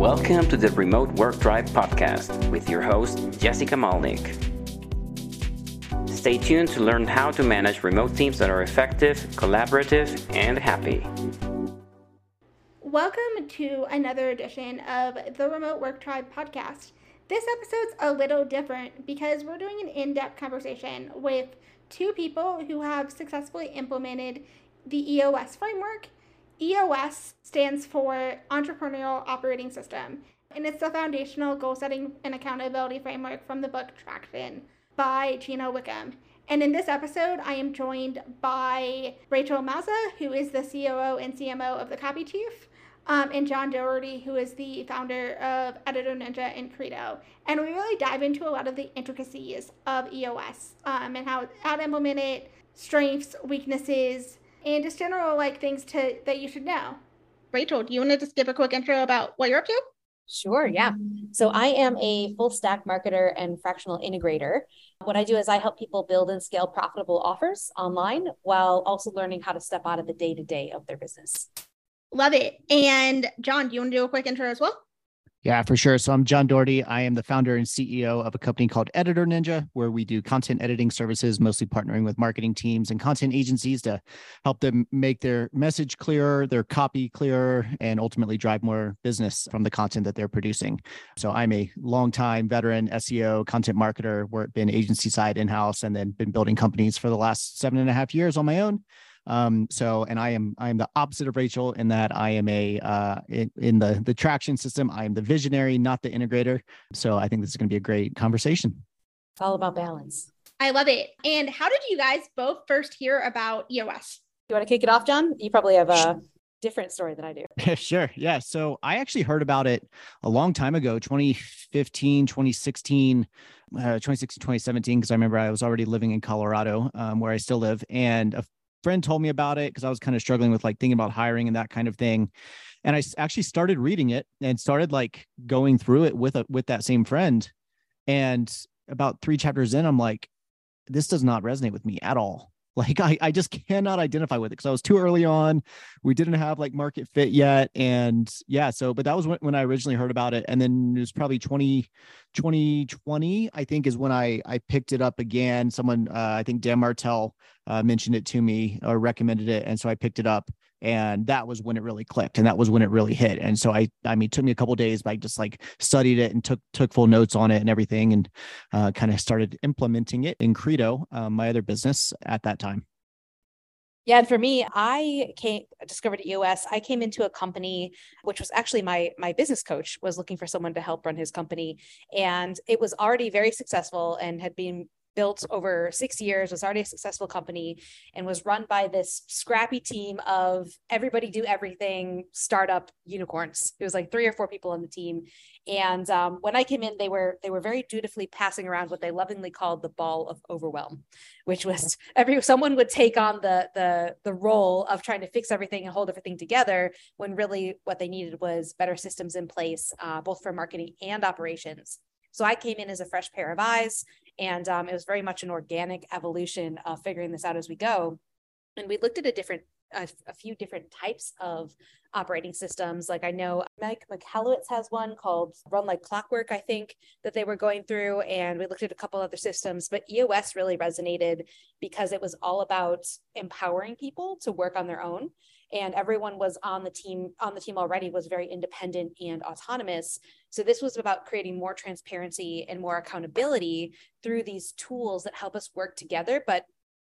Welcome to the Remote Work Tribe podcast with your host, Jessica Malnik. Stay tuned to learn how to manage remote teams that are effective, collaborative, and happy. Welcome to another edition of the Remote Work Tribe podcast. This episode's a little different because we're doing an in depth conversation with two people who have successfully implemented the EOS framework. EOS stands for Entrepreneurial Operating System, and it's the foundational goal setting and accountability framework from the book Traction by Gino Wickman. And in this episode, I am joined by Rachel Mazza, who is the COO and CMO of the Copy Chief, um, and John Doherty, who is the founder of Editor Ninja and Credo. And we really dive into a lot of the intricacies of EOS um, and how, how to implement it, strengths, weaknesses, and just general like things to that you should know. Rachel, do you want to just give a quick intro about what you're up to? Sure, yeah. So I am a full stack marketer and fractional integrator. What I do is I help people build and scale profitable offers online while also learning how to step out of the day to day of their business. Love it. And John, do you want to do a quick intro as well? Yeah, for sure. So I'm John Doherty. I am the founder and CEO of a company called Editor Ninja, where we do content editing services, mostly partnering with marketing teams and content agencies to help them make their message clearer, their copy clearer, and ultimately drive more business from the content that they're producing. So I'm a longtime veteran SEO content marketer, worked been agency side in house, and then been building companies for the last seven and a half years on my own. Um, so, and I am I am the opposite of Rachel in that I am a uh, in, in the the traction system. I am the visionary, not the integrator. So, I think this is going to be a great conversation. It's all about balance. I love it. And how did you guys both first hear about EOS? You want to kick it off, John? You probably have a different story than I do. sure. Yeah. So I actually heard about it a long time ago, 2015, 2016, uh, 2016, 2017, because I remember I was already living in Colorado, um, where I still live. And a friend told me about it because I was kind of struggling with like thinking about hiring and that kind of thing. And I actually started reading it and started like going through it with a with that same friend. And about three chapters in, I'm like, this does not resonate with me at all. Like I, I just cannot identify with it because I was too early on. We didn't have like market fit yet. And yeah, so but that was when, when I originally heard about it. And then it was probably 20, 2020, I think is when I I picked it up again. Someone uh, I think Dan Martell uh, mentioned it to me or recommended it. And so I picked it up and that was when it really clicked and that was when it really hit and so i i mean it took me a couple days but i just like studied it and took took full notes on it and everything and uh, kind of started implementing it in credo um, my other business at that time yeah, and for me, I came discovered EOS. I came into a company which was actually my my business coach was looking for someone to help run his company, and it was already very successful and had been built over six years, was already a successful company, and was run by this scrappy team of everybody do everything startup unicorns. It was like three or four people on the team. And um, when I came in, they were they were very dutifully passing around what they lovingly called the ball of overwhelm, which was every someone would take on the the the role of trying to fix everything and hold everything together when really what they needed was better systems in place, uh, both for marketing and operations. So I came in as a fresh pair of eyes, and um, it was very much an organic evolution of figuring this out as we go. And we looked at a different, a, a few different types of operating systems. Like I know Mike Michalowicz has one called Run Like Clockwork, I think, that they were going through. And we looked at a couple other systems, but EOS really resonated because it was all about empowering people to work on their own and everyone was on the team on the team already was very independent and autonomous so this was about creating more transparency and more accountability through these tools that help us work together but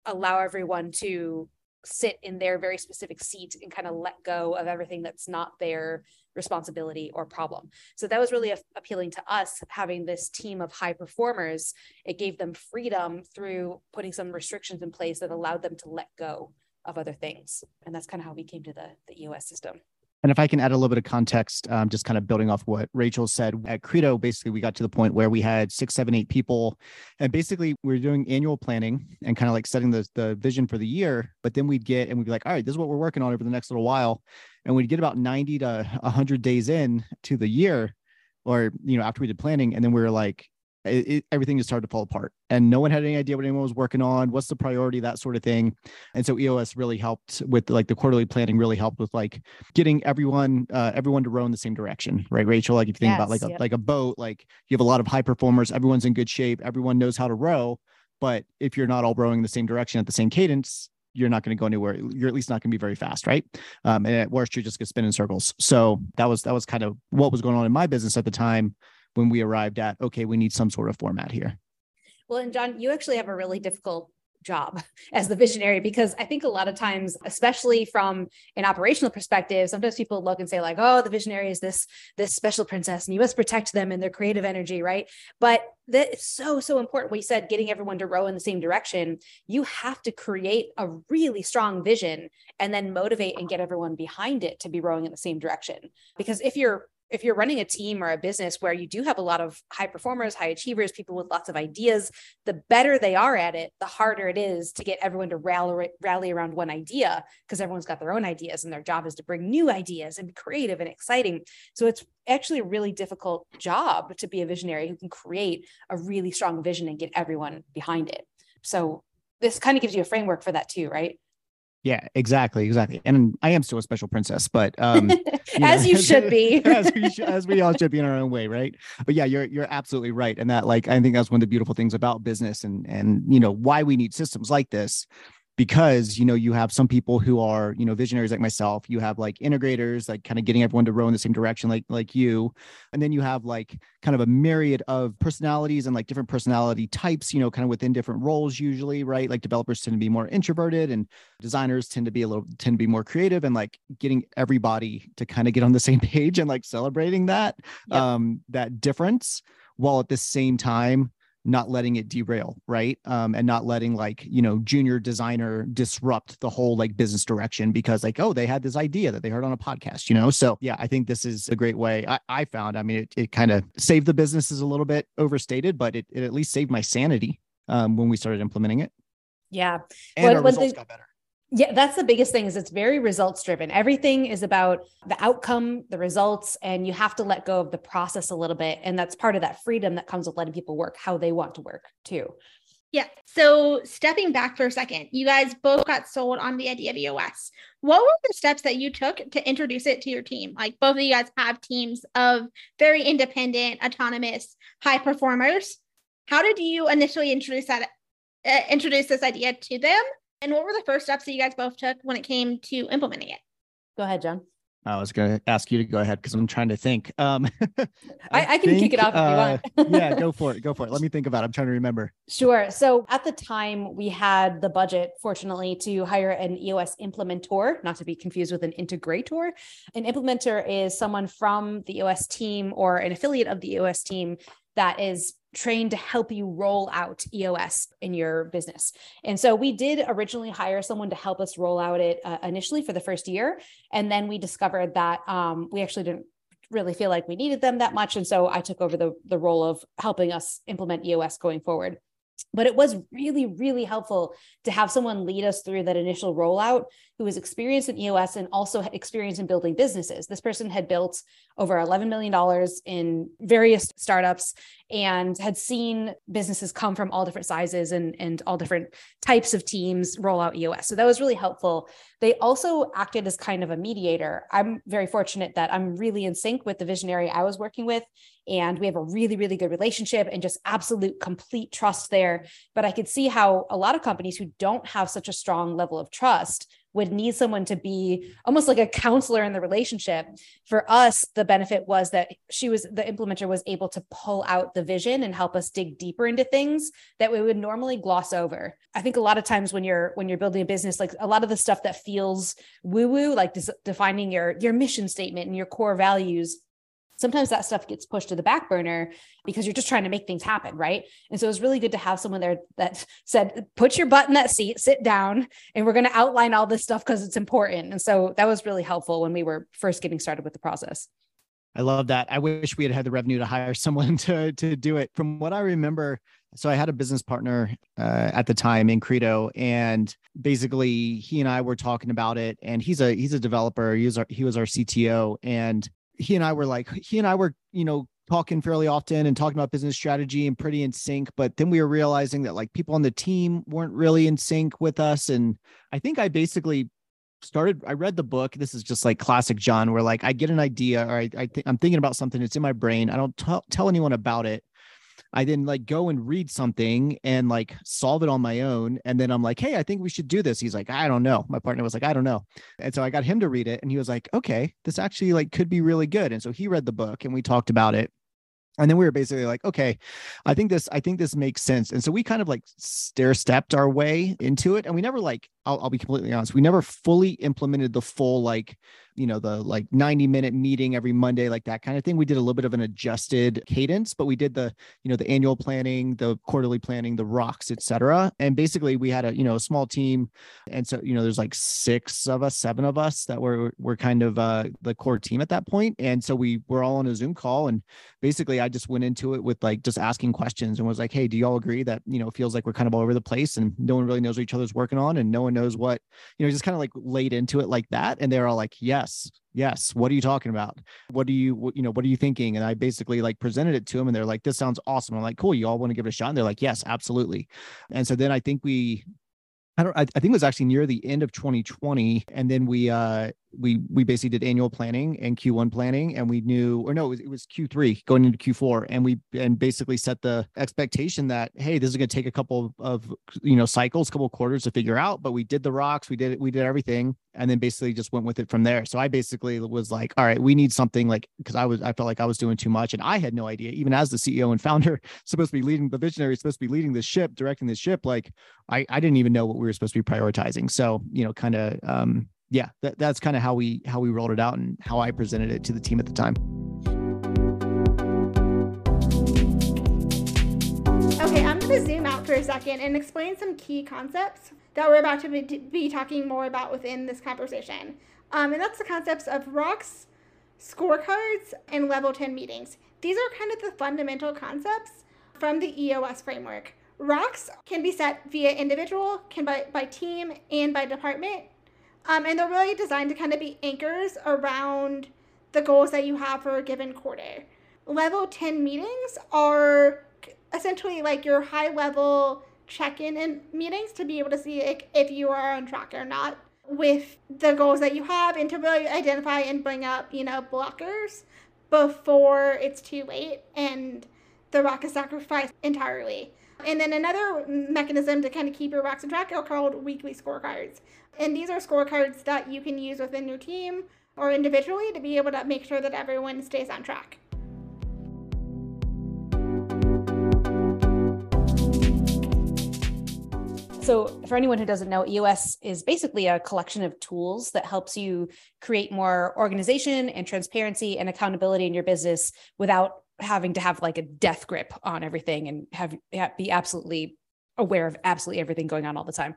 allow everyone to sit in their very specific seat and kind of let go of everything that's not their responsibility or problem. So that was really a- appealing to us having this team of high performers. It gave them freedom through putting some restrictions in place that allowed them to let go of other things. And that's kind of how we came to the, the EOS system. And if I can add a little bit of context, um, just kind of building off what Rachel said at Credo, basically we got to the point where we had six, seven, eight people, and basically we are doing annual planning and kind of like setting the the vision for the year. But then we'd get and we'd be like, all right, this is what we're working on over the next little while, and we'd get about ninety to hundred days in to the year, or you know after we did planning, and then we were like, it, it, everything just started to fall apart and no one had any idea what anyone was working on what's the priority that sort of thing and so eos really helped with like the quarterly planning really helped with like getting everyone uh, everyone to row in the same direction right rachel like if you think yes, about like a yep. like a boat like you have a lot of high performers everyone's in good shape everyone knows how to row but if you're not all rowing the same direction at the same cadence you're not going to go anywhere. You're at least not going to be very fast, right? Um, and at worst, you're just going to spin in circles. So that was that was kind of what was going on in my business at the time when we arrived at okay, we need some sort of format here. Well, and John, you actually have a really difficult job as the visionary because I think a lot of times, especially from an operational perspective, sometimes people look and say like, "Oh, the visionary is this this special princess, and you must protect them and their creative energy," right? But that is so so important. What you said, getting everyone to row in the same direction. You have to create a really strong vision and then motivate and get everyone behind it to be rowing in the same direction. Because if you're if you're running a team or a business where you do have a lot of high performers, high achievers, people with lots of ideas, the better they are at it, the harder it is to get everyone to rally, rally around one idea because everyone's got their own ideas and their job is to bring new ideas and be creative and exciting. So it's actually a really difficult job to be a visionary who can create a really strong vision and get everyone behind it. So this kind of gives you a framework for that too, right? Yeah, exactly, exactly. And I am still a special princess, but um, you as know, you should be, as we should, as we all should be in our own way, right? But yeah, you're you're absolutely right, and that like I think that's one of the beautiful things about business, and and you know why we need systems like this because you know you have some people who are you know visionaries like myself. You have like integrators like kind of getting everyone to row in the same direction like like you. And then you have like kind of a myriad of personalities and like different personality types you know kind of within different roles usually right? Like developers tend to be more introverted and designers tend to be a little tend to be more creative and like getting everybody to kind of get on the same page and like celebrating that um that difference while at the same time not letting it derail right? Um, and not letting like you know junior designer disrupt the whole like business direction because like oh they had this idea that they heard on a podcast you know? So yeah i think this is a great way. I, I found i mean it, it kind of saved the businesses a little bit overstated but it, it at least saved my sanity um, when we started implementing it. Yeah. And when, our results got better yeah, that's the biggest thing is it's very results driven. Everything is about the outcome, the results, and you have to let go of the process a little bit. And that's part of that freedom that comes with letting people work how they want to work too. Yeah. So stepping back for a second, you guys both got sold on the idea of EOS. What were the steps that you took to introduce it to your team? Like both of you guys have teams of very independent, autonomous, high performers. How did you initially introduce that uh, introduce this idea to them? And what were the first steps that you guys both took when it came to implementing it? Go ahead, John. I was going to ask you to go ahead because I'm trying to think. Um, I, I, I, can think, kick it off uh, if you want. yeah, go for it. Go for it. Let me think about it. I'm trying to remember. Sure. So at the time, we had the budget, fortunately, to hire an EOS implementer, not to be confused with an integrator. An implementer is someone from the EOS team or an affiliate of the EOS team that is trained to help you roll out EOS in your business. And so we did originally hire someone to help us roll out it uh, initially for the first year. And then we discovered that um, we actually didn't really feel like we needed them that much. And so I took over the, the role of helping us implement EOS going forward but it was really really helpful to have someone lead us through that initial rollout who was experienced in eos and also experienced in building businesses. This person had built over $11 million in various startups and had seen businesses come from all different sizes and, and all different types of teams roll out eos so that was really helpful. They also acted as kind of a mediator. I'm very fortunate that i'm really in sync with the visionary i was working with and we have a really really good relationship and just absolute complete trust there but i could see how a lot of companies who don't have such a strong level of trust would need someone to be almost like a counselor in the relationship. For us, the benefit was that she was the implementer was able to pull out the vision and help us dig deeper into things that we would normally gloss over. I think a lot of times when you're when you're building a business, like a lot of the stuff that feels woo woo, like defining your your mission statement and your core values sometimes that stuff gets pushed to the back burner because you're just trying to make things happen right and so it was really good to have someone there that said put your butt in that seat sit down and we're going to outline all this stuff because it's important and so that was really helpful when we were first getting started with the process I love that. I wish we had had the revenue to hire someone to to do it. From what I remember, so I had a business partner uh, at the time in Credo, and basically he and I were talking about it. And he's a he's a developer. He was our, he was our CTO, and he and I were like, he and I were, you know, talking fairly often and talking about business strategy and pretty in sync. But then we were realizing that like people on the team weren't really in sync with us. And I think I basically started i read the book this is just like classic john where like i get an idea or i, I think i'm thinking about something it's in my brain i don't t- tell anyone about it i then like go and read something and like solve it on my own and then i'm like hey i think we should do this. He's like i don't know. My partner was like i don't know. And so i got him to read it and he was like okay this actually like could be really good. And so he read the book and we talked about it. And then we were basically like okay i think this i think this makes sense. And so we kind of like stair stepped our way into it and we never like I'll, I'll be completely honest we never fully implemented the full like you know the like 90 minute meeting every monday like that kind of thing. We did a little bit of an adjusted cadence but we did the you know the annual planning the quarterly planning the rocks etc and basically we had a you know a small team. And so you know there's like six of us seven of us that were were kind of uh the core team at that point. and so we were all on a zoom call. And basically i just went into it with like just asking questions and was like hey do you all agree that you know it feels like we're kind of all over the place and no one really knows what each other's working on and no one knows what you know just kind of like laid into it like that and they're all like yes yes what are you talking about? What do you what, you know what are you thinking? And i basically like presented it to them and they're like this sounds awesome. I'm like cool you all want to give it a shot? And they're like yes absolutely. And so then i think we I don't I, I think it was actually near the end of 2020 and then we uh we we basically did annual planning and Q1 planning, and we knew, or no, it was, it was Q3 going into Q4, and we and basically set the expectation that hey, this is going to take a couple of you know cycles, couple quarters to figure out. But we did the rocks, we did we did everything, and then basically just went with it from there. So I basically was like, all right, we need something like because I was I felt like I was doing too much, and I had no idea, even as the CEO and founder, supposed to be leading the visionary, supposed to be leading the ship, directing the ship, like I I didn't even know what we were supposed to be prioritizing. So you know, kind of um yeah, that, that's kind of how we how we rolled it out and how I presented it to the team at the time. Okay, I'm going to zoom out for a second and explain some key concepts that we're about to be, talking more about within this conversation. Um, and that's the concepts of rocks, scorecards, and level 10 meetings. These are kind of the fundamental concepts from the EOS framework. Rocks can be set via individual, can by, by team, and by department. Um, and they're really designed to kind of be anchors around the goals that you have for a given quarter. Level 10 meetings are essentially like your high level check in and meetings to be able to see like, if you are on track or not with the goals that you have and to really identify and bring up, you know, blockers before it's too late and the rock is sacrificed entirely. And then another mechanism to kind of keep your rocks on track are called weekly scorecards. And these are scorecards that you can use within your team or individually to be able to make sure that everyone stays on track. So, for anyone who doesn't know, EOS is basically a collection of tools that helps you create more organization and transparency and accountability in your business without having to have like a death grip on everything and have be absolutely aware of absolutely everything going on all the time.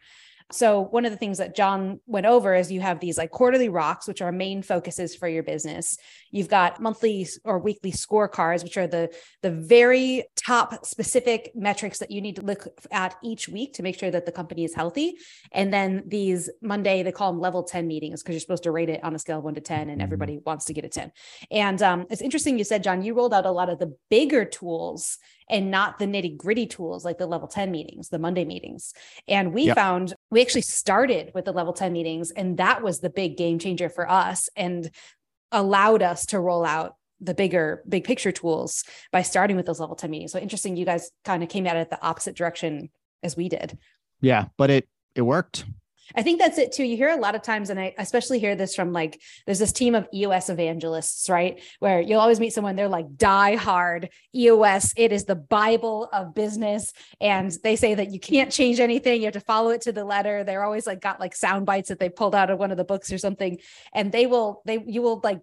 So one of the things that John went over is you have these like quarterly rocks, which are main focuses for your business. You've got monthly or weekly scorecards, which are the the very top specific metrics that you need to look at each week to make sure that the company is healthy. And then these Monday, they call them level 10 meetings because you're supposed to rate it on a scale of one to 10 and mm-hmm. everybody wants to get a 10. And um, it's interesting you said, John, you rolled out a lot of the bigger tools and not the nitty gritty tools like the level 10 meetings, the Monday meetings. And we yep. found we actually started with the level 10 meetings, and that was the big game changer for us and allowed us to roll out the bigger big picture tools by starting with those level 10 meetings. So interesting, you guys kind of came at it the opposite direction as we did. Yeah, but it it worked. I think that's it too. You hear a lot of times, and I especially hear this from like, there's this team of EOS evangelists, right? Where you'll always meet someone, they're like die hard EOS. It is the Bible of business. And they say that you can't change anything. You have to follow it to the letter. They're always like got like sound bites that they pulled out of one of the books or something. And they will, they, you will like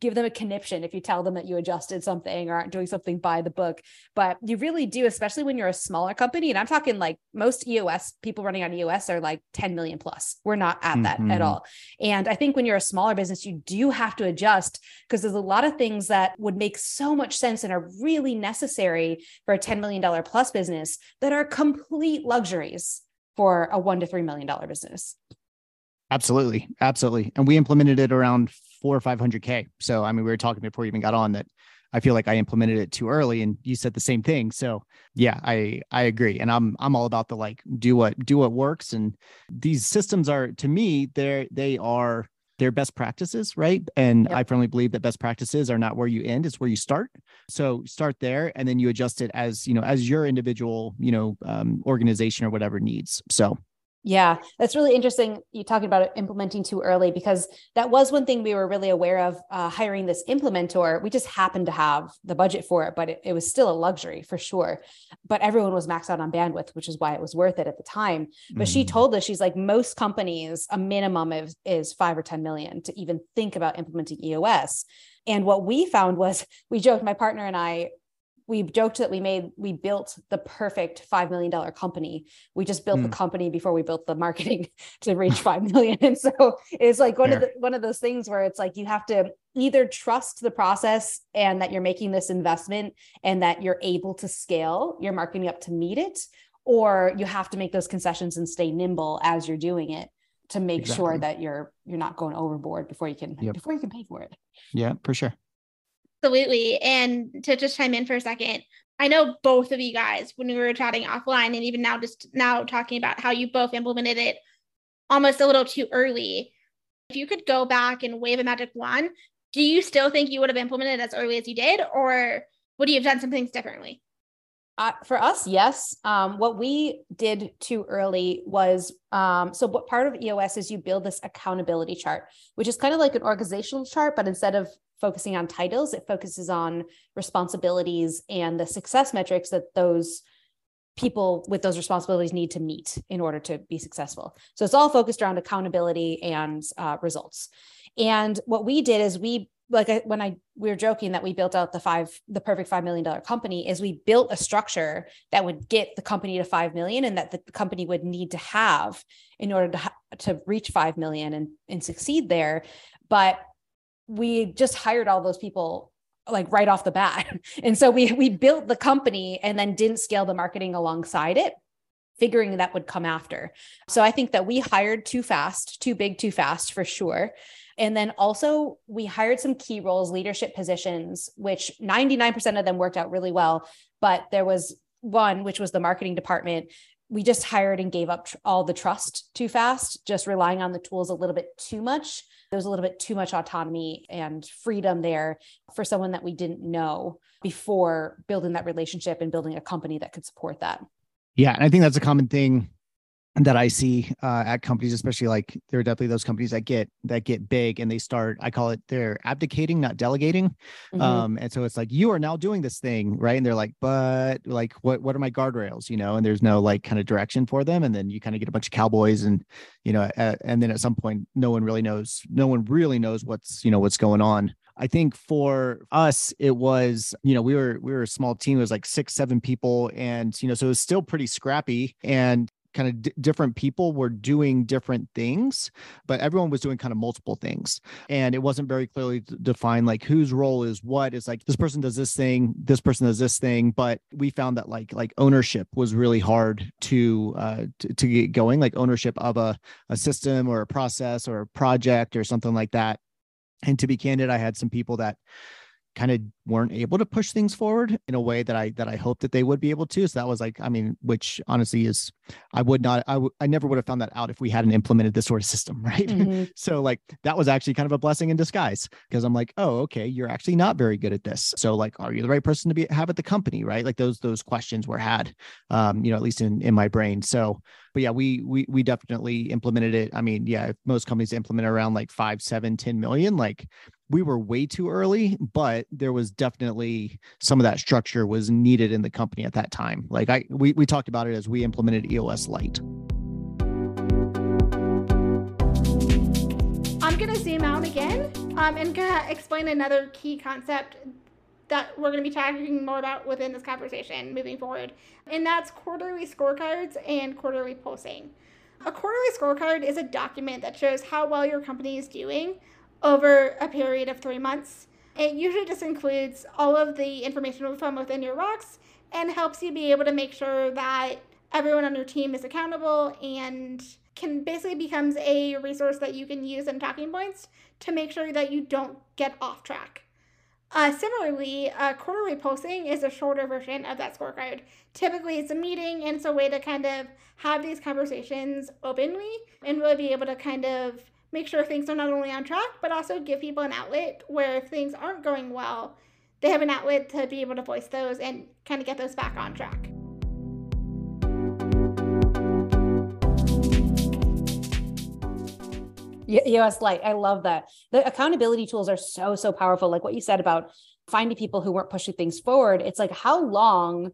give them a conniption if you tell them that you adjusted something or aren't doing something by the book. But you really do, especially when you're a smaller company. And I'm talking like most EOS people running on EOS are like 10 million plus. We're not at mm-hmm. that at mm-hmm. all. And I think when you're a smaller business, you do have to adjust because there's a lot of things that would make so much sense and are really necessary for a $10 million plus business that are complete luxuries for a one to $3 million business. Absolutely. Absolutely. And we implemented it around four or 500K. So, I mean, we were talking before you even got on that I feel like I implemented it too early and you said the same thing. So yeah, I I agree. And I'm I'm all about the like do what do what works. And these systems are to me, they're they are they're best practices, right? And yep. I firmly believe that best practices are not where you end, it's where you start. So start there and then you adjust it as, you know, as your individual, you know, um, organization or whatever needs. So yeah, that's really interesting. You talking about implementing too early because that was one thing we were really aware of uh, hiring this implementor. We just happened to have the budget for it, but it, it, was still a luxury for sure. But everyone was maxed out on bandwidth, which is why it was worth it at the time. But mm. she told us she's like most companies, a minimum is, is five or ten million to even think about implementing EOS. And what we found was we joked, my partner and I we joked that we made we built the perfect five million dollar company. We just built mm. the hmm. company before we built the marketing to reach five million. And so it's like one Fair. of the one of those things where it's like you have to either trust the process and that you're making this investment and that you're able to scale your marketing up to meet it, or you have to make those concessions and stay nimble as you're doing it to make exactly. sure that you're you're not going overboard before you can yep. before you can pay for it. Yeah, for sure. Absolutely. And to just chime in for a second, I know both of you guys when we were chatting offline and even now just now talking about how you both implemented it almost a little too early. If you could go back and wave a magic wand, do you still think you would have implemented as early as you did or would you have done some things differently? Uh, for us, yes. Um, what we did too early was um, so what part of EOS is you build this accountability chart, which is kind of like an organizational chart, but instead of focusing on titles, it focuses on responsibilities and the success metrics that those people with those responsibilities need to meet in order to be successful. So it's all focused around accountability and uh, results. And what we did is we like I, when I we were joking that we built out the five the perfect five million dollar company is we built a structure that would get the company to five million and that the company would need to have in order to to reach five million and and succeed there. But we just hired all those people like right off the bat. And so we we built the company and then didn't scale the marketing alongside it, figuring that would come after. So I think that we hired too fast, too big, too fast for sure. And then also we hired some key roles, leadership positions, which 99% of them worked out really well, but there was one which was the marketing department we just hired and gave up all the trust too fast, just relying on the tools a little bit too much. There was a little bit too much autonomy and freedom there for someone that we didn't know before building that relationship and building a company that could support that. Yeah. And I think that's a common thing that I see uh, at companies, especially like there are definitely those companies that get that get big and they start. I call it they're abdicating, not delegating. Mm-hmm. Um, and so it's like you are now doing this thing, right? And they're like, but like, what what are my guardrails? You know, and there's no like kind of direction for them. And then you kind of get a bunch of cowboys, and you know, at, and then at some point, no one really knows. No one really knows what's you know what's going on. I think for us, it was, you know, we were we were a small team. It was like six, seven people, and you know, so it was still pretty scrappy. And kind of d- different people were doing different things but everyone was doing kind of multiple things and it wasn't very clearly defined like whose role is what it's like this person does this thing this person does this thing but we found that like like ownership was really hard to uh to, to get going like ownership of a, a system or a process or a project or something like that and to be candid i had some people that kind of weren't able to push things forward in a way that I that I hoped that they would be able to. So that was like, I mean, which honestly is, I would not, I, w- I never would have found that out if we hadn't implemented this sort of system, right? Mm-hmm. so like that was actually kind of a blessing in disguise because I'm like, oh, okay, you're actually not very good at this. So like, are you the right person to be have at the company, right? Like those those questions were had, um, you know, at least in in my brain. So, but yeah, we we we definitely implemented it. I mean, yeah, most companies implement around like five, seven, 10 million, like we were way too early, but there was definitely some of that structure was needed in the company at that time. Like I we we talked about it as we implemented EOS Lite. I'm gonna zoom out again um, and gonna explain another key concept that we're going to be talking more about within this conversation moving forward, and that's quarterly scorecards and quarterly pulsing. A quarterly scorecard is a document that shows how well your company is doing over a period of three months. It usually just includes all of the information from within your rocks and helps you be able to make sure that everyone on your team is accountable and can basically becomes a resource that you can use in talking points to make sure that you don't get off track. Uh, similarly, uh, quarterly pulsing is a shorter version of that scorecard. Typically, it's a meeting and it's a way to kind of have these conversations openly and really be able to kind of make sure things are not only on track, but also give people an outlet where if things aren't going well, they have an outlet to be able to voice those and kind of get those back on track. EOS Light. I love that. The accountability tools are so, so powerful. Like what you said about finding people who weren't pushing things forward. It's like, how long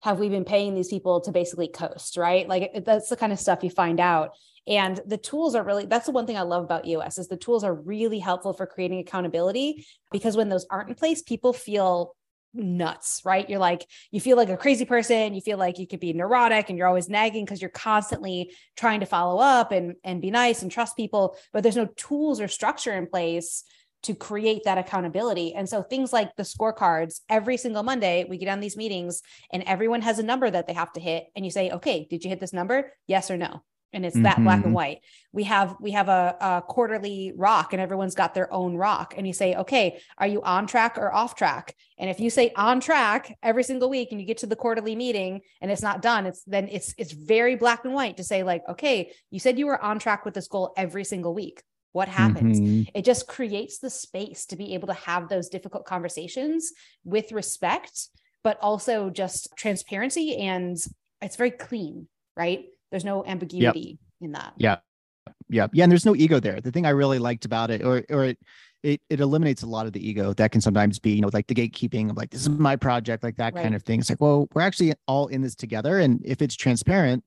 have we been paying these people to basically coast, right? Like that's the kind of stuff you find out. And the tools are really, that's the one thing I love about EOS is the tools are really helpful for creating accountability because when those aren't in place, people feel nuts, right? You're like, you feel like a crazy person. You feel like you could be neurotic and you're always nagging because you're constantly trying to follow up and, and be nice and trust people, but there's no tools or structure in place to create that accountability. And so things like the scorecards, every single Monday, we get on these meetings and everyone has a number that they have to hit. And you say, okay, did you hit this number? Yes or no? And it's that mm-hmm. black and mm-hmm. white we have we have a, a, quarterly rock and everyone's got their own rock and you say okay are you on track or off track and if you say on track every single week and you get to the quarterly meeting and it's not done it's then it's it's very black and white to say like okay you said you were on track with this goal every single week what happens mm-hmm. it just creates the space to be able to have those difficult conversations with respect but also just transparency and it's very clean right there's no ambiguity yep. in that. Yeah. Yeah. Yeah. And there's no ego there. The thing I really liked about it, or or it it it eliminates a lot of the ego that can sometimes be, you know, like the gatekeeping of like, this is my project, like that right. kind of thing. It's like, well, we're actually all in this together. And if it's transparent,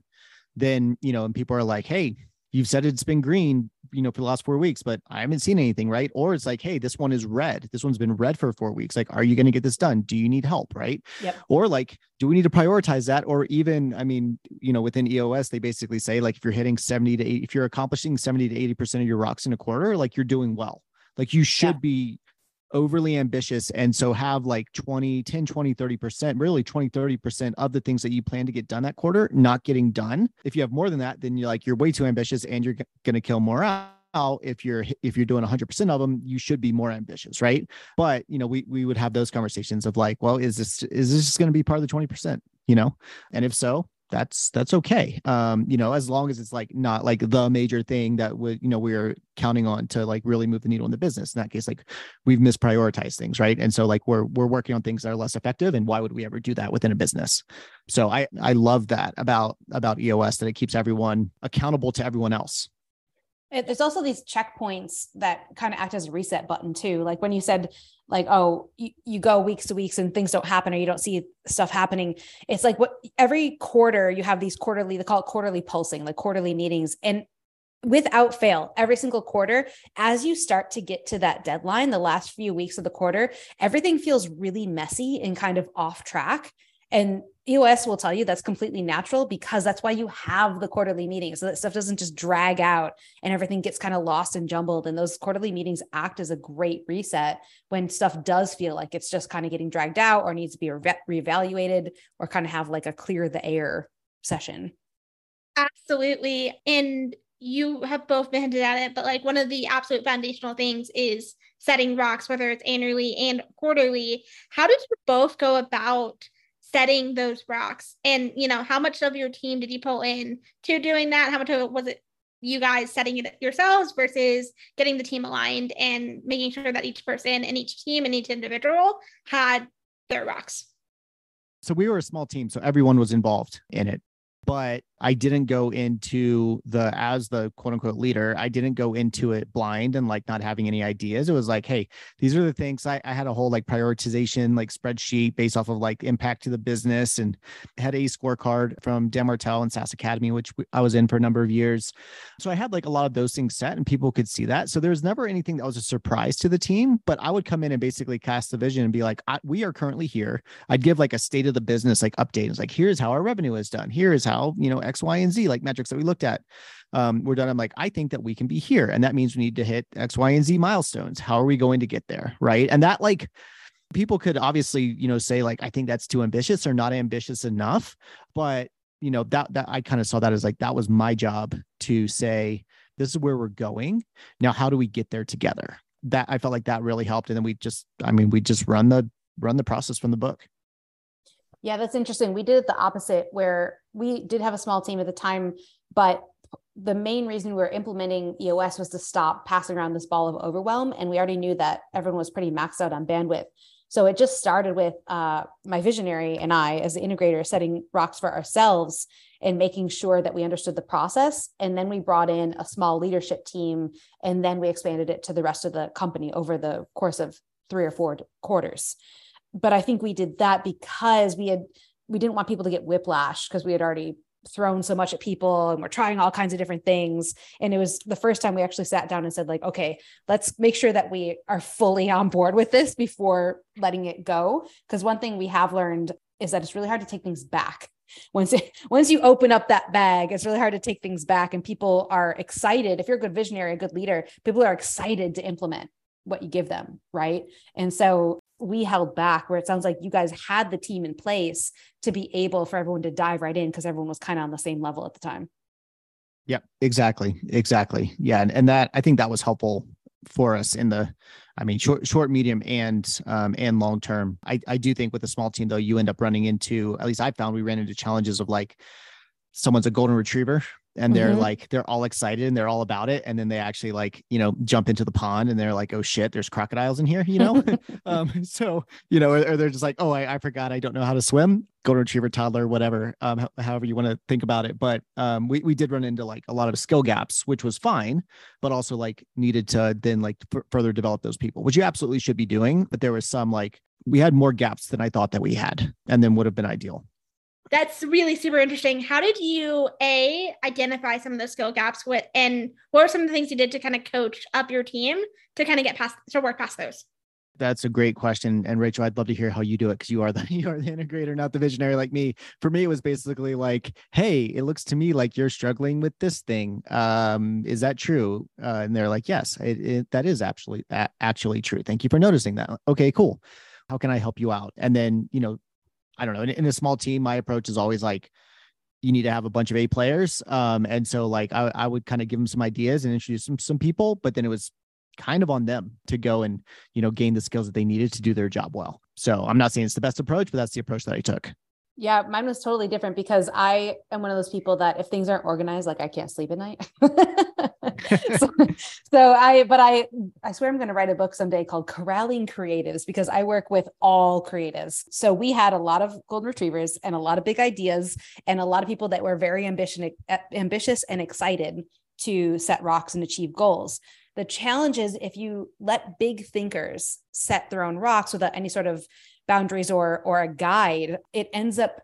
then, you know, and people are like, hey, you've said it's been green, you know, for the last four weeks, but I haven't seen anything, right? Or it's like, hey, this one is red. This one's been red for four weeks. Like, are you going to get this done? Do you need help, right? Yep. Or like, do we need to prioritize that? Or even, I mean, you know, within EOS, they basically say like, if you're hitting 70 to 80, if you're accomplishing 70 to 80% of your rocks in a quarter, like you're doing well. Like you should yeah. be overly ambitious and so have like 20 10 20 30% really 20 30% of the things that you plan to get done that quarter not getting done. If you have more than that then you're like you're way too ambitious and you're going to kill out. If you're if you're doing 100% of them you should be more ambitious right? But you know we we would have those conversations of like well is this is this just going to be part of the 20% you know? And if so that's that's okay. Um you know as long as it's like not like the major thing that would you know we're counting on to like really move the needle in the business. In that case like we've misprioritized things right? And so like we're we're working on things that are less effective and why would we ever do that within a business? So i i love that about about eos that it keeps everyone accountable to everyone else there's also these checkpoints that kind of act as a reset button too like when you said like oh you, you go weeks to weeks and things don't happen or you don't see stuff happening it's like what every quarter you have these quarterly they call it quarterly pulsing like quarterly meetings and without fail every single quarter as you start to get to that deadline the last few weeks of the quarter everything feels really messy and kind of off track and EOS will tell you that's completely natural because that's why you have the quarterly meetings. So that stuff doesn't just drag out and everything gets kind of lost and jumbled. And those quarterly meetings act as a great reset when stuff does feel like it's just kind of getting dragged out or needs to be re- reevaluated or kind of have like a clear the air session. Absolutely. And you have both been hinted at it, but like one of the absolute foundational things is setting rocks, whether it's annually and quarterly. How did you both go about? Setting those rocks. And you know how much of your team did you pull in to doing that? How much of it was it you guys setting it yourselves versus getting the team aligned and making sure that each person and each team and each individual had their rocks? So we were a small team so everyone was involved in it but I didn't go into the as the quote unquote leader, I didn't go into it blind and like not having any ideas. It was like, hey, these are the things I, I had a whole like prioritization like spreadsheet based off of like impact to the business and had a scorecard from Dan Martell and SaaS Academy, which I was in for a number of years. So I had like a lot of those things set and people could see that. So there was never anything that was a surprise to the team, but I would come in and basically cast the vision and be like, we are currently here. I'd give like a state of the business like update. It's like, here's how our revenue is done. Here is how, you know, X, Y, and Z, like metrics that we looked at. Um, we're done. I'm like, I think that we can be here. And that means we need to hit X, Y, and Z milestones. How are we going to get there? Right. And that like people could obviously, you know, say like, I think that's too ambitious or not ambitious enough. But you know, that that I kind of saw that as like that was my job to say, this is where we're going. Now, how do we get there together? that I felt like that really helped. And then we just, I mean, we just run the run the process from the book. Yeah, that's interesting. We did it the opposite where we did have a small team at the time, but the main reason we were implementing EOS was to stop passing around this ball of overwhelm. And we already knew that everyone was pretty maxed out on bandwidth. So it just started with uh, my visionary and I, as the integrator, setting rocks for ourselves and making sure that we understood the process. And then we brought in a small leadership team, and then we expanded it to the rest of the company over the course of three or four quarters. But I think we did that because we had we didn't want people to get whiplash because we had already thrown so much at people and we're trying all kinds of different things. And it was the first time we actually sat down and said like okay let's make sure that we are fully on board with this before letting it go. Because one thing we have learned is that it's really hard to take things back. Once it, once you open up that bag it's really hard to take things back and people are excited. If you're a good visionary a good leader people are excited to implement what you give them right? And so we held back where it sounds like you guys had the team in place to be able for everyone to dive right in because everyone was kind of on the same level at the time. Yeah exactly exactly. Yeah and, and that i think that was helpful for us in the i mean short short medium and um and long term. I i do think with a small team though you end up running into at least i found we ran into challenges of like someone's a golden retriever and they're mm-hmm. like they're all excited and they're all about it and then they actually like you know jump into the pond and they're like oh shit there's crocodiles in here you know um so you know or, or, they're just like oh I, I forgot i don't know how to swim golden retriever toddler whatever um however you want to think about it but um we, we did run into like a lot of skill gaps which was fine but also like needed to then like f- further develop those people which you absolutely should be doing but there was some like we had more gaps than i thought that we had and then would have been ideal that's really super interesting. How did you a identify some of those skill gaps with, and what were some of the things you did to kind of coach up your team to kind of get past to work past those? That's a great question, and Rachel, I'd love to hear how you do it because you are the you are the integrator, not the visionary like me. For me, it was basically like, "Hey, it looks to me like you're struggling with this thing. Um, is that true?" Uh, and they're like, "Yes, it, it, that is actually actually true. Thank you for noticing that. Okay, cool. How can I help you out?" And then you know I don't know. In, in, a small team, my approach is always like, you need to have a bunch of A players. Um, and so like I, I would kind of give them some ideas and introduce some some people, but then it was kind of on them to go and you know gain the skills that they needed to do their job well. So I'm not saying it's the best approach, but that's the approach that I took. Yeah, mine was totally different because I am one of those people that if things aren't organized, like I can't sleep at night. so, so, I, but I, I swear I'm going to write a book someday called Corralling Creatives because I work with all creatives. So we had a lot of golden retrievers and a lot of big ideas and a lot of people that were very ambitious, eh, ambitious and excited to set rocks and achieve goals. The challenge is if you let big thinkers set their own rocks without any sort of boundaries or or a guide, it ends up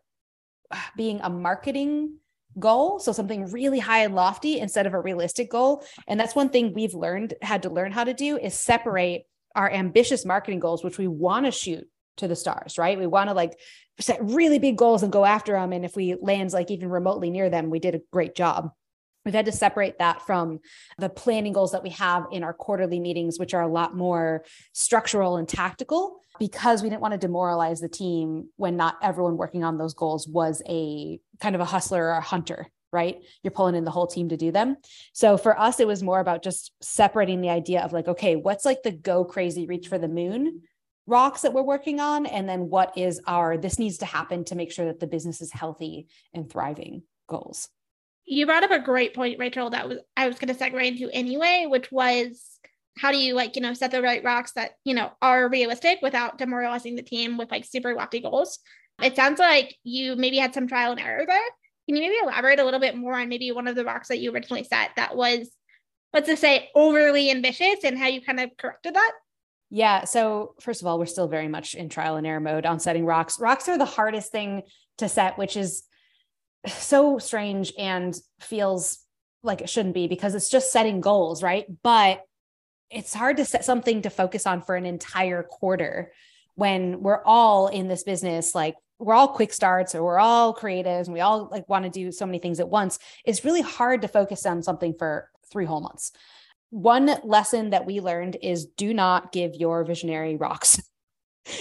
being a marketing goal. So something really high and lofty instead of a realistic goal. And that's one thing we've learned had to learn how to do is separate our ambitious marketing goals which we want to shoot to the stars right? We want to like set really big goals and go after them and if we land like even remotely near them we did a great job we've had to separate that from the planning goals that we have in our quarterly meetings which are a lot more structural and tactical because we didn't want to demoralize the team when not everyone working on those goals was a kind of a hustler or a hunter right? You're pulling in the whole team to do them. So for us it was more about just separating the idea of like okay what's like the go crazy reach for the moon rocks that we're working on? And then what is our this needs to happen to make sure that the business is healthy and thriving goals you brought up a great point rachel that was i was going to segue into anyway which was how do you like you know set the right rocks that you know are realistic without demoralizing the team with like super lofty goals? It sounds like you maybe had some trial and error there. Can you maybe elaborate a little bit more on maybe one of the rocks that you originally set that was let's just say overly ambitious and how you kind of corrected that? Yeah so first of all we're still very much in trial and error mode on setting rocks. Rocks are the hardest thing to set which is so strange and feels like it shouldn't be because it's just setting goals right? But it's hard to set something to focus on for an entire quarter when we're all in this business like we're all quick starts or we're all creatives and we all like want to do so many things at once. It's really hard to focus on something for three whole months. One lesson that we learned is do not give your visionary rocks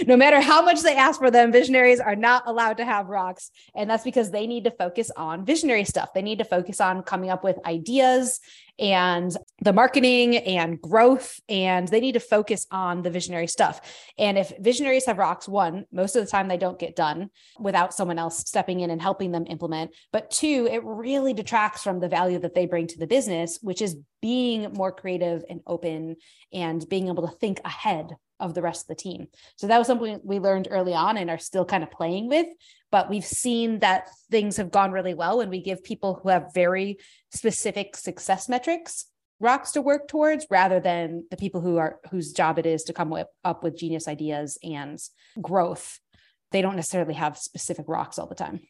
no matter how much they ask for them, visionaries are not allowed to have rocks. And that's because they need to focus on visionary stuff. They need to focus on coming up with ideas and the marketing and growth and they need to focus on the visionary stuff and if visionaries have rocks one most of the time they don't get done without someone else stepping in and helping them implement but two it really detracts from the value that they bring to the business which is being more creative and open and being able to think ahead of the rest of the team. So that was something we learned early on and are still kind of playing with. But we've seen that things have gone really well when we give people who have very specific success metrics rocks to work towards rather than the people who are whose job it is to come with, up with genius ideas and growth. They don't necessarily have specific rocks all the time.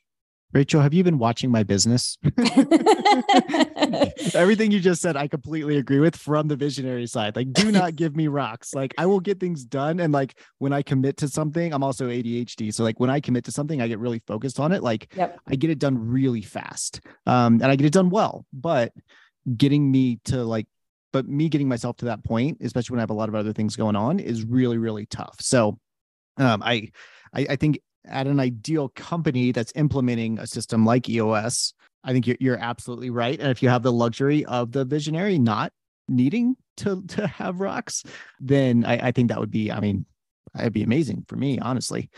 Rachel, have you been watching my business? Everything you just said, I completely agree with from the visionary side. Like, do not give me rocks. Like, I will get things done. And like, when I commit to something, I'm also ADHD. So, like, when I commit to something, I get really focused on it. Like, yep. I get it done really fast um, and I get it done well. But getting me to like, but me getting myself to that point, especially when I have a lot of other things going on, is really, really tough. So, um, I, I, I think at an ideal company that's implementing a system like EOS, I think you're, you're absolutely right. And if you have the luxury of the visionary not needing to to have rocks, then I, I think that would be, I mean, it'd be amazing for me, honestly.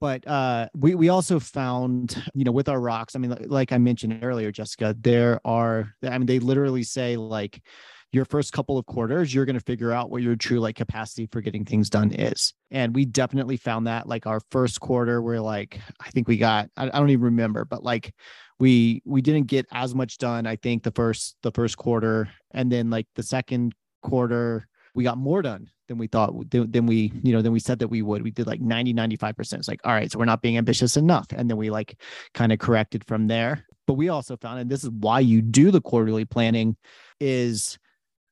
But uh, we we also found, you know, with our rocks, I mean, like I mentioned earlier, Jessica, there are, I mean, they literally say like your first couple of quarters, you're going to figure out what your true like capacity for getting things done is. And we definitely found that like our first quarter, we're like, I think we got, I, I don't even remember, but like we we didn't get as much done i think the first the first quarter. And then like the second quarter we got more done than we thought than we you know than we said that we would. We did like 90 95% it's like all right so we're not being ambitious enough. And then we like kind of corrected from there. But we also found and this is why you do the quarterly planning is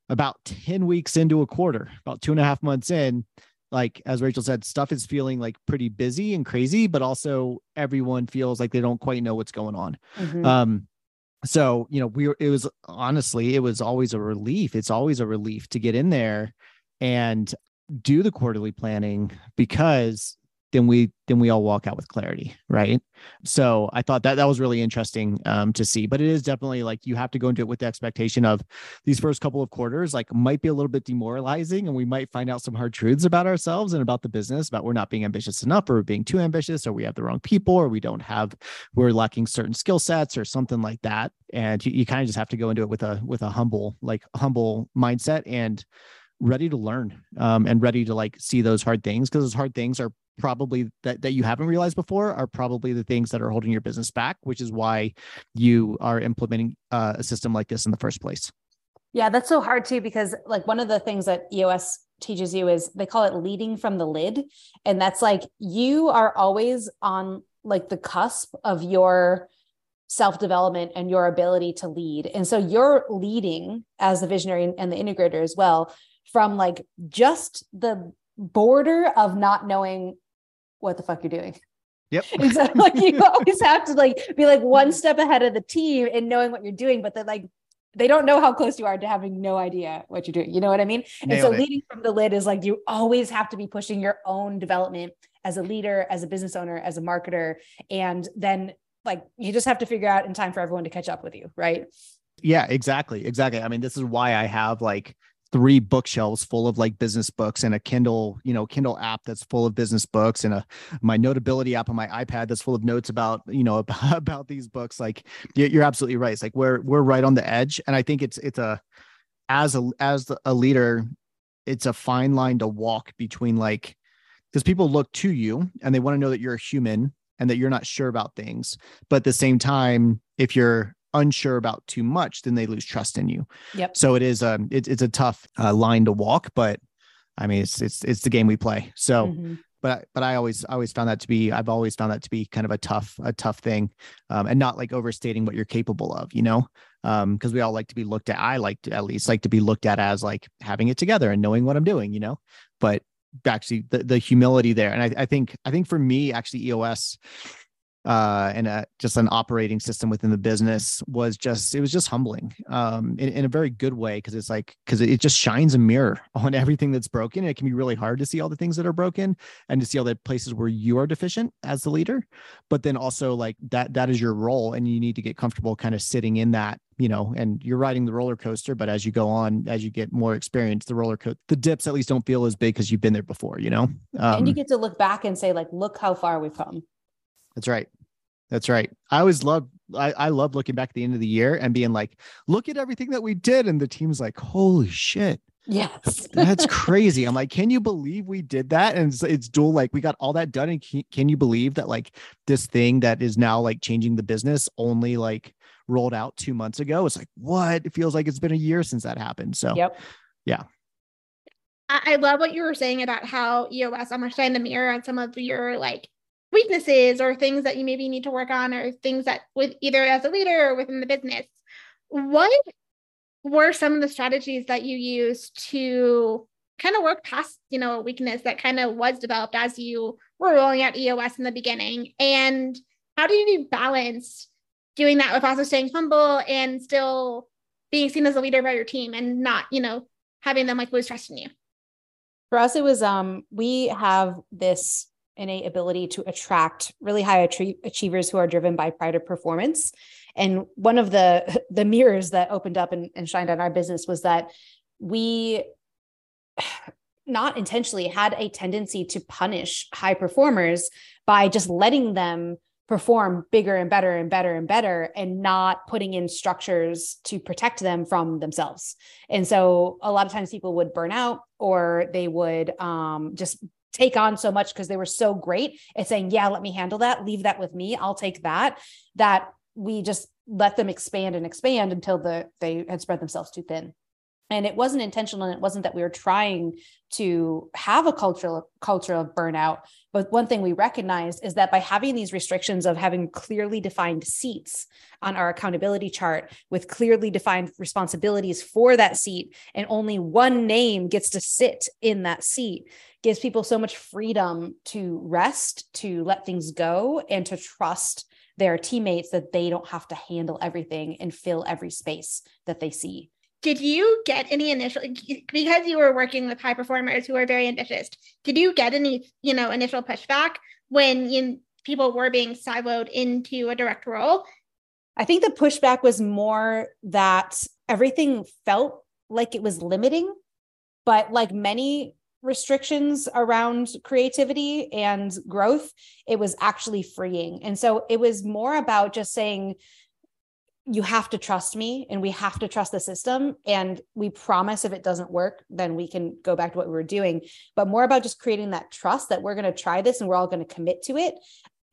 about 10 weeks into a quarter about two and a half months in like as Rachel said, stuff is feeling like pretty busy and crazy, but also everyone feels like they don't quite know what's going on. Mm-hmm. Um, so you know, we were, it was honestly, it was always a relief. It's always a relief to get in there and do the quarterly planning because then we then we all walk out with clarity right? So i thought that that was really interesting um, to see but it is definitely like you have to go into it with the expectation of these first couple of quarters like might be a little bit demoralizing and we might find out some hard truths about ourselves and about the business about we're not being ambitious enough or we're being too ambitious or we have the wrong people or we don't have we're lacking certain skill sets or something like that. And you, you kind of just have to go into it with a with a humble like humble mindset and ready to learn um, and ready to like see those hard things because those hard things are probably that, that you haven't realized before are probably the things that are holding your business back which is why you are implementing uh, a system like this in the first place. Yeah that's so hard too because like one of the things that eos teaches you is they call it leading from the lid and that's like you are always on like the cusp of your self development and your ability to lead and so you're leading as the visionary and the integrator as well from like just the border of not knowing what the fuck you're doing. Yep. Like you always have to like be like one mm-hmm. step ahead of the team and knowing what you're doing, but then like they don't know how close you are to having no idea what you're doing. You know what I mean? Nailed and so it. leading from the lid is like you always have to be pushing your own development as a leader, as a business owner, as a marketer. And then like you just have to figure out in time for everyone to catch up with you, right? Yeah, exactly. Exactly. I mean, this is why I have like three bookshelves full of like business books and a Kindle, you know, Kindle app that's full of business books and a my notability app on my iPad that's full of notes about, you know, about, about these books. Like you're absolutely right. It's like we're we're right on the edge. And I think it's it's a as a as a leader, it's a fine line to walk between like because people look to you and they want to know that you're a human and that you're not sure about things. But at the same time, if you're unsure about too much, then they lose trust in you. Yep. So it is a um, it, it's a tough uh, line to walk, but I mean it's it's it's the game we play. So. Mm-hmm. But but I always I always found that to be I've always found that to be kind of a tough a tough thing, um, and not like overstating what you're capable of, you know, Um because um, we all like to be looked at. I like to at least like to be looked at as like having it together and knowing what I'm doing, you know. But actually, the the humility there, and I, I think I think for me actually EOS uh, and a, just an operating system within the business was just it was just humbling um, in, in a very good way because it's like because it just shines a mirror on everything that's broken. It can be really hard to see all the things that are broken and to see all the places where you are deficient as the leader. But then also like that that is your role, and you need to get comfortable kind of sitting in that you know, and you're riding the roller coaster, but as you go on, as you get more experience, the roller coaster, the dips at least don't feel as big because you've been there before, you know? Um, and you get to look back and say, like, look how far we've come. That's right. That's right. I always love I, I love looking back at the end of the year and being like, look at everything that we did. And the team's like, holy shit. Yes. That's crazy. I'm like, can you believe we did that? And it's, it's dual, like we got all that done. And can, can you believe that like this thing that is now like changing the business only like rolled out two months ago? It's like, what? It feels like it's been a year since that happened. So yep. yeah. I love what you were saying about how EOS I'm looking shined the mirror on some of your like weaknesses or things that you maybe need to work on or things that with either as a leader or within the business. What were some of the strategies that you used to kind of work past you know a weakness that kind of was developed as you were rolling out eos in the beginning? And how do you balance doing that with also staying humble and still being seen as a leader by your team and not you know having them like lose trust in you? For us it was um we have this innate ability to attract really high achievers who are driven by pride of performance. And one of the the mirrors that opened up and, and shined on our business was that we not intentionally had a tendency to punish high performers by just letting them perform bigger and better and better and better and not putting in structures to protect them from themselves and so a lot of times people would burn out or they would um, just take on so much because they were so great at saying, Yeah, let me handle that. Leave that with me. I'll take that. That we just let them expand and expand until the they had spread themselves too thin and it wasn't intentional and it wasn't that we were trying to have a cultural culture of burnout. But one thing we recognized is that by having these restrictions of having clearly defined seats on our accountability chart with clearly defined responsibilities for that seat and only one name gets to sit in that seat gives people so much freedom to rest to let things go and to trust their teammates that they don't have to handle everything and fill every space that they see did you get any initial because you were working with high performers who are very ambitious did you get any you know initial pushback when you, people were being siloed into a direct role? I think the pushback was more that everything felt like it was limiting but like many restrictions around creativity and growth it was actually freeing. And so it was more about just saying you have to trust me and we have to trust the system. And we promise if it doesn't work then we can go back to what we were doing. But more about just creating that trust that we're going to try this and we're all going to commit to it.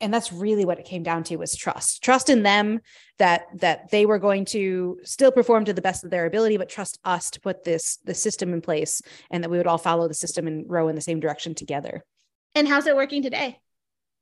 And that's really what it came down to was trust. Trust in them that that they were going to still perform to the best of their ability but trust us to put this the system in place and that we would all follow the system and row in the same direction together. And how's it working today?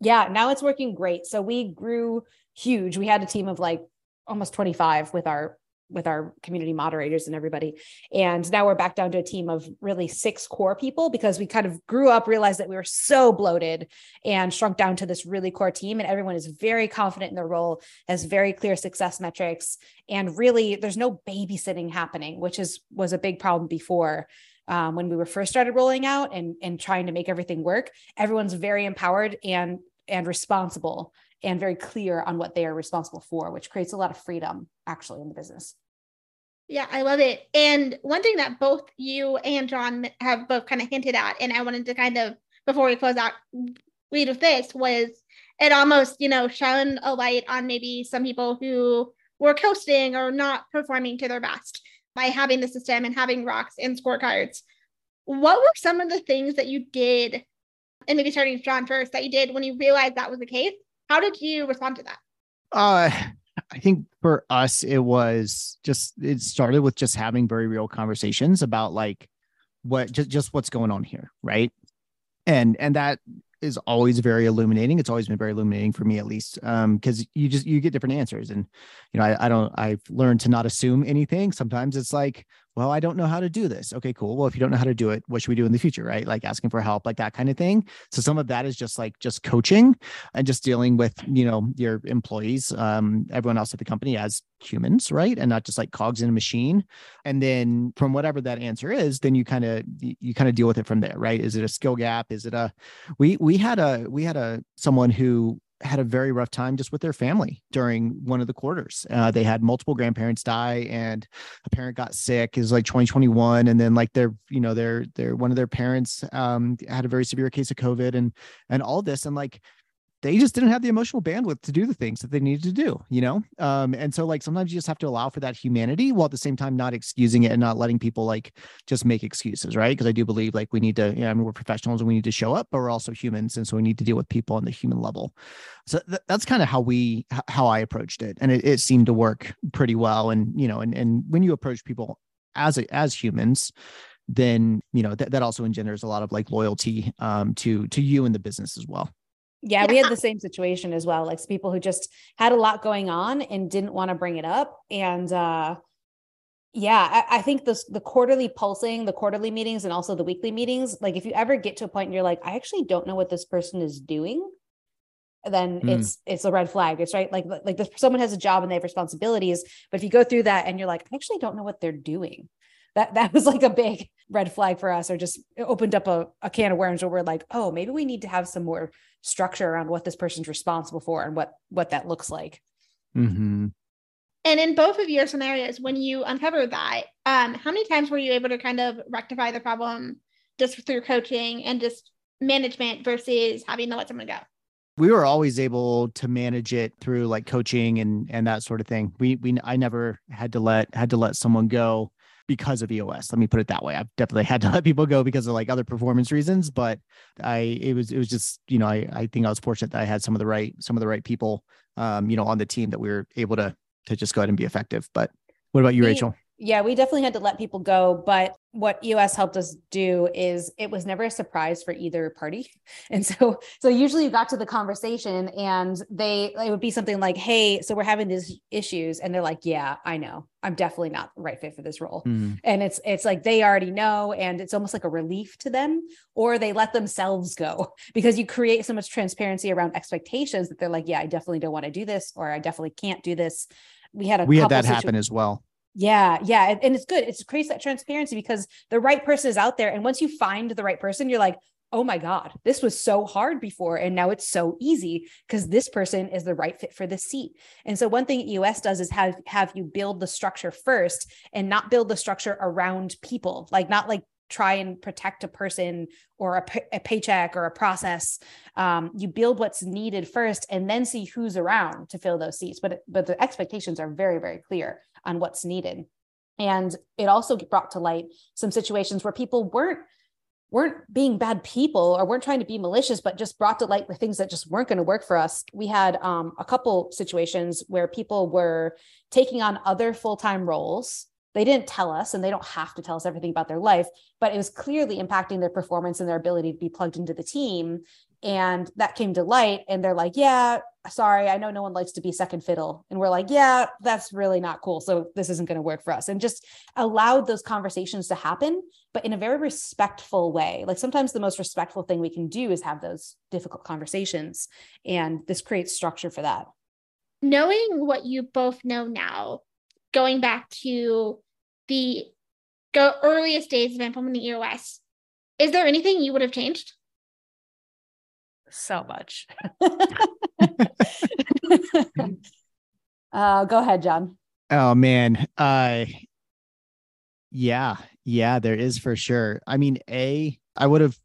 Yeah now it's working great. So we grew huge. We had a team of like almost 25 with our with our community moderators and everybody. And now we're back down to a team of really six core people because we kind of grew up, realized that we were so bloated and shrunk down to this really core team. And everyone is very confident in their role, has very clear success metrics. And really, there's no babysitting happening, which is was a big problem before. Um, when we were first started rolling out and, and trying to make everything work, everyone's very empowered and and responsible and very clear on what they are responsible for, which creates a lot of freedom actually in the business. Yeah, I love it. And one thing that both you and John have both kind of hinted at, and I wanted to kind of, before we close out, lead with this was it almost, you know, shone a light on maybe some people who were coasting or not performing to their best by having the system and having rocks and scorecards. What were some of the things that you did, and maybe starting with John first, that you did when you realized that was the case how did you respond to that? Uh, I think for us, it was just, it started with just having very real conversations about like what, just, just what's going on here. Right. And, and that is always very illuminating. It's always been very illuminating for me, at least, because um, you just you get different answers, and you know, I, I don't. I've learned to not assume anything. Sometimes it's like, well, I don't know how to do this. Okay, cool. Well, if you don't know how to do it, what should we do in the future? Right. Like asking for help, like that kind of thing. So some of that is just like just coaching and just dealing with, you know, your employees, um, everyone else at the company as humans, right? And not just like cogs in a machine. And then from whatever that answer is, then you kind of you kind of deal with it from there, right? Is it a skill gap? Is it a we we had a we had a someone who had a very rough time just with their family during one of the quarters. Uh, they had multiple grandparents die, and a parent got sick. It was like 2021, and then like their, you know, their their one of their parents um, had a very severe case of COVID, and and all this, and like they just didn't have the emotional bandwidth to do the things that they needed to do, you know? Um, and so like sometimes you just have to allow for that humanity while at the same time not excusing it and not letting people like just make excuses, right? Because I do believe like we need to, yeah, I mean, we're professionals and we need to show up, but we're also humans. And so we need to deal with people on the human level. So th- that's kind of how we, how I approached it. And it, it seemed to work pretty well. And, you know, and, and when you approach people as, a, as humans, then, you know, that, that also engenders a lot of like loyalty um, to, to you and the business as well. Yeah, yeah, we had the same situation as well. Like people who just had a lot going on and didn't want to bring it up. And uh yeah, I, I think this the quarterly pulsing, the quarterly meetings and also the weekly meetings, like if you ever get to a point and you're like, I actually don't know what this person is doing, then mm. it's it's a red flag. It's right. Like like this someone has a job and they have responsibilities. But if you go through that and you're like, I actually don't know what they're doing, that that was like a big red flag for us or just opened up a, a can of worms where we're like oh maybe we need to have some more structure around what this person's responsible for and what what that looks like. Mm-hmm. and in both of your scenarios when you uncovered that um, how many times were you able to kind of rectify the problem just through coaching and just management versus having to let someone go? We were always able to manage it through like coaching and and that sort of thing. We we i never had to let had to let someone go because of EOS. Let me put it that way. I've definitely had to let people go because of like other performance reasons, but I it was it was just you know I I think I was fortunate that I had some of the right some of the right people um you know on the team that we were able to to just go ahead and be effective. But what about you, Rachel? Yeah, we definitely had to let people go, but what EOS helped us do is it was never a surprise for either party. And so so usually you got to the conversation and they it would be something like, "Hey, so we're having these issues." And they're like, "Yeah, I know. I'm definitely not the right fit for this role." Mm-hmm. And it's it's like they already know and it's almost like a relief to them or they let themselves go because you create so much transparency around expectations that they're like, "Yeah, I definitely don't want to do this or I definitely can't do this." We had a We had that situ- happen as well yeah, yeah. And it's good. It creates that transparency because the right person is out there. And once you find the right person, you're like, oh my God, this was so hard before. And now it's so easy because this person is the right fit for the seat. And so one thing EOS does is have have you build the structure first and not build the structure around people, like not like try and protect a person or a, a paycheck or a process. Um, you build what's needed first and then see who's around to fill those seats. But but the expectations are very, very clear on what's needed. And it also brought to light some situations where people weren't weren't being bad people or weren't trying to be malicious, but just brought to light the things that just weren't going to work for us. We had um, a couple situations where people were taking on other full time roles. They didn't tell us, and they don't have to tell us everything about their life, but it was clearly impacting their performance and their ability to be plugged into the team and that came to light and they're like yeah sorry i know no one likes to be second fiddle. And we're like yeah that's really not cool. So this isn't going to work for us. And just allowed those conversations to happen but in a very respectful way. Like sometimes the most respectful thing we can do is have those difficult conversations and this creates structure for that. Knowing what you both know now going back to the go earliest days of implementing eos is there anything you would have changed so much. uh, go ahead, John. Oh man. Uh yeah, yeah, there is for sure. I mean, A, I would have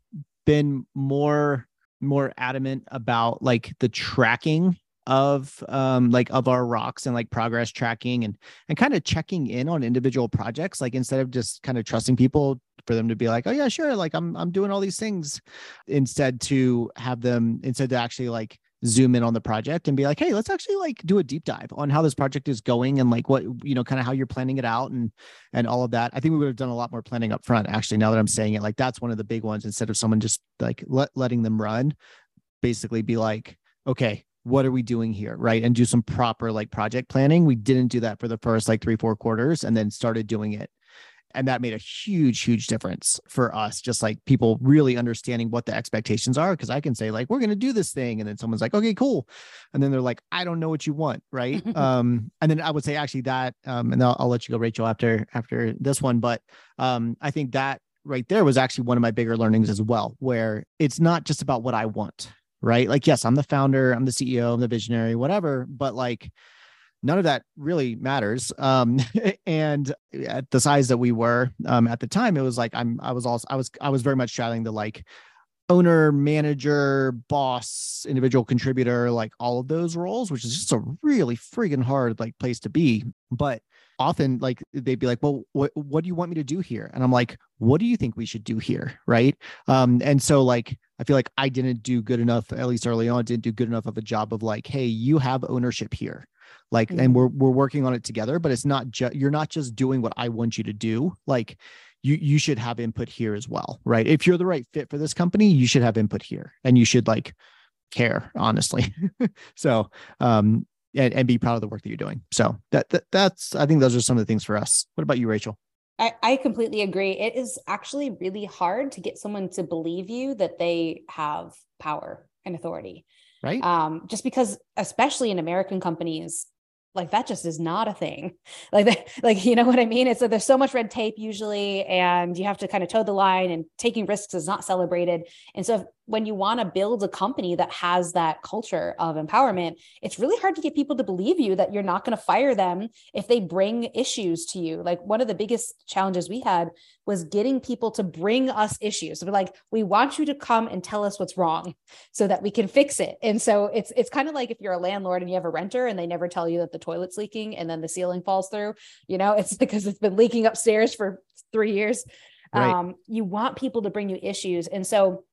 been more more adamant about like the tracking of um like of our rocks and like progress tracking and and kind of checking in on individual projects like instead of just kind of trusting people for them to be like oh yeah sure like i'm i'm doing all these things instead to have them instead to actually like zoom in on the project and be like hey let's actually like do a deep dive on how this project is going and like what you know kind of how you're planning it out and and all of that. I think we would have done a lot more planning up front actually now that i'm saying it. Like that's one of the big ones instead of someone just like let, letting them run basically be like okay what are we doing here? Right? And do some proper like project planning. We didn't do that for the first like three four quarters and then started doing it And that made a huge, huge difference for us. Just like people really understanding what the expectations are. Cause I can say, like, we're going to do this thing. And then someone's like, okay, cool. And then they're like, I don't know what you want. Right. um, and then I would say actually that, um, and I'll, I'll let you go, Rachel, after after this one. But um, I think that right there was actually one of my bigger learnings as well, where it's not just about what I want, right? Like, yes, I'm the founder, I'm the CEO, I'm the visionary, whatever, but like none of that really matters. Um, and at the size that we were um, at the time, it was like I'm I was also I was I was very much straddling the like owner, manager, boss, individual contributor, like all of those roles, which is just a really freaking hard like place to be. But often like they'd be like well what, what do you want me to do here and i'm like what do you think we should do here right um and so like i feel like i didn't do good enough at least early on didn't do good enough of a job of like hey you have ownership here like mm-hmm. and we're we're working on it together but it's not just you're not just doing what i want you to do like you you should have input here as well right if you're the right fit for this company you should have input here and you should like care honestly so um and, and be proud of the work that you're doing. So that, that that's I think those are some of the things for us. What about you, Rachel? I, I completely agree. It is actually really hard to get someone to believe you that they have power and authority. Right. Um, just because, especially in American companies, like that just is not a thing. Like like you know what i mean? It's that there's so much red tape usually and you have to kind of toe the line and taking risks is not celebrated. And so when you want to build a company that has that culture of empowerment it's really hard to get people to believe you that you're not going to fire them if they bring issues to you like one of the biggest challenges we had was getting people to bring us issues. So we're like, we want you to come and tell us what's wrong so that we can fix it. And so it's it's kind of like if you're a landlord and you have a renter and they never tell you that the toilet's leaking and then the ceiling falls through, you know, it's because it's been leaking upstairs for three years. Right. Um, you want people to bring you issues. And so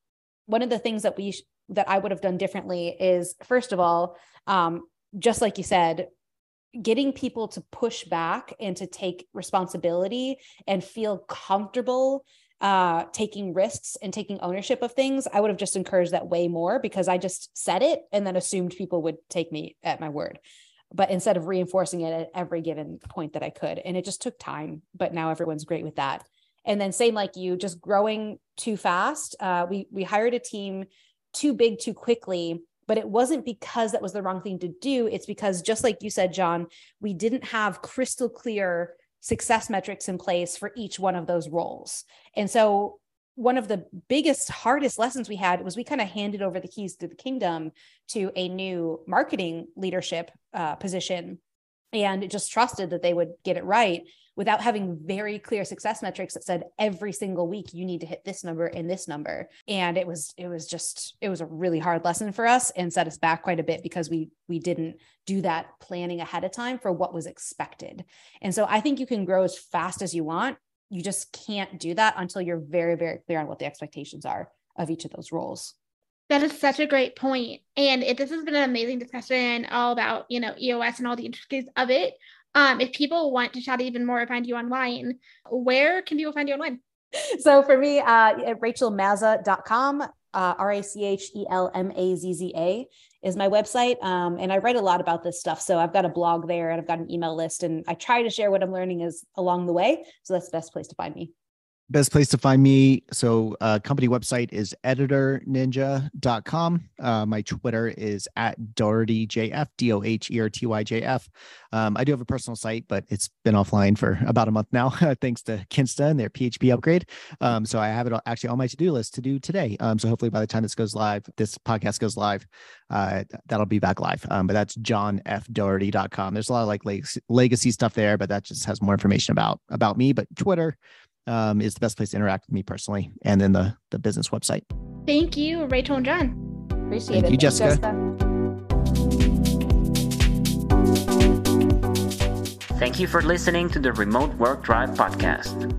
one of the things that we that I would have done differently is first of all, um, just like you said, getting people to push back and to take responsibility and feel comfortable uh taking risks and taking ownership of things i would have just encouraged that way more because i just said it and then assumed people would take me at my word. But instead of reinforcing it at every given point that i could and it just took time but now everyone's great with that and then same like you just growing too fast uh, we we hired a team too big too quickly but it wasn't because that was the wrong thing to do. It's because, just like you said, John, we didn't have crystal clear success metrics in place for each one of those roles. And so, one of the biggest, hardest lessons we had was we kind of handed over the keys to the kingdom to a new marketing leadership uh, position and just trusted that they would get it right without having very clear success metrics that said every single week you need to hit this number and this number and it was it was just it was a really hard lesson for us and set us back quite a bit because we we didn't do that planning ahead of time for what was expected and so i think you can grow as fast as you want you just can't do that until you're very very clear on what the expectations are of each of those roles that is such a great point. And it, this has been an amazing discussion all about, you know, EOS and all the intricacies of it. Um, if people want to chat even more or find you online, where can people find you online? So for me, uh, rachelmazza.com, uh, R A C H E L M A Z Z A is my website. Um, and I write a lot about this stuff. So I've got a blog there and I've got an email list and I try to share what I'm learning is along the way. So that's the best place to find me best place to find me. So uh, company website is editorninja.com uh, my twitter is at dohertyjf d-o-h-e-r-t-y-j-f um, i do have a personal site but it's been offline for about a month now thanks to kinsta and their php upgrade. Um, so i have it actually on my to-do list to do today. Um, so hopefully by the time this goes live this podcast goes live uh, that'll be back live. Um, but that's johnfdoherty.com there's a lot of like legacy stuff there but that just has more information about about me. But twitter um, is the best place to interact with me personally, and then the the business website. Thank you, Rachel and John. Appreciate Thank it. you, Jessica. Jessica. Thank you for listening to the Remote Work Tribe podcast.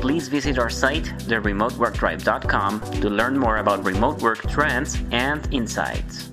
Please visit our site, theremoteworktribe.com, to learn more about remote work trends and insights.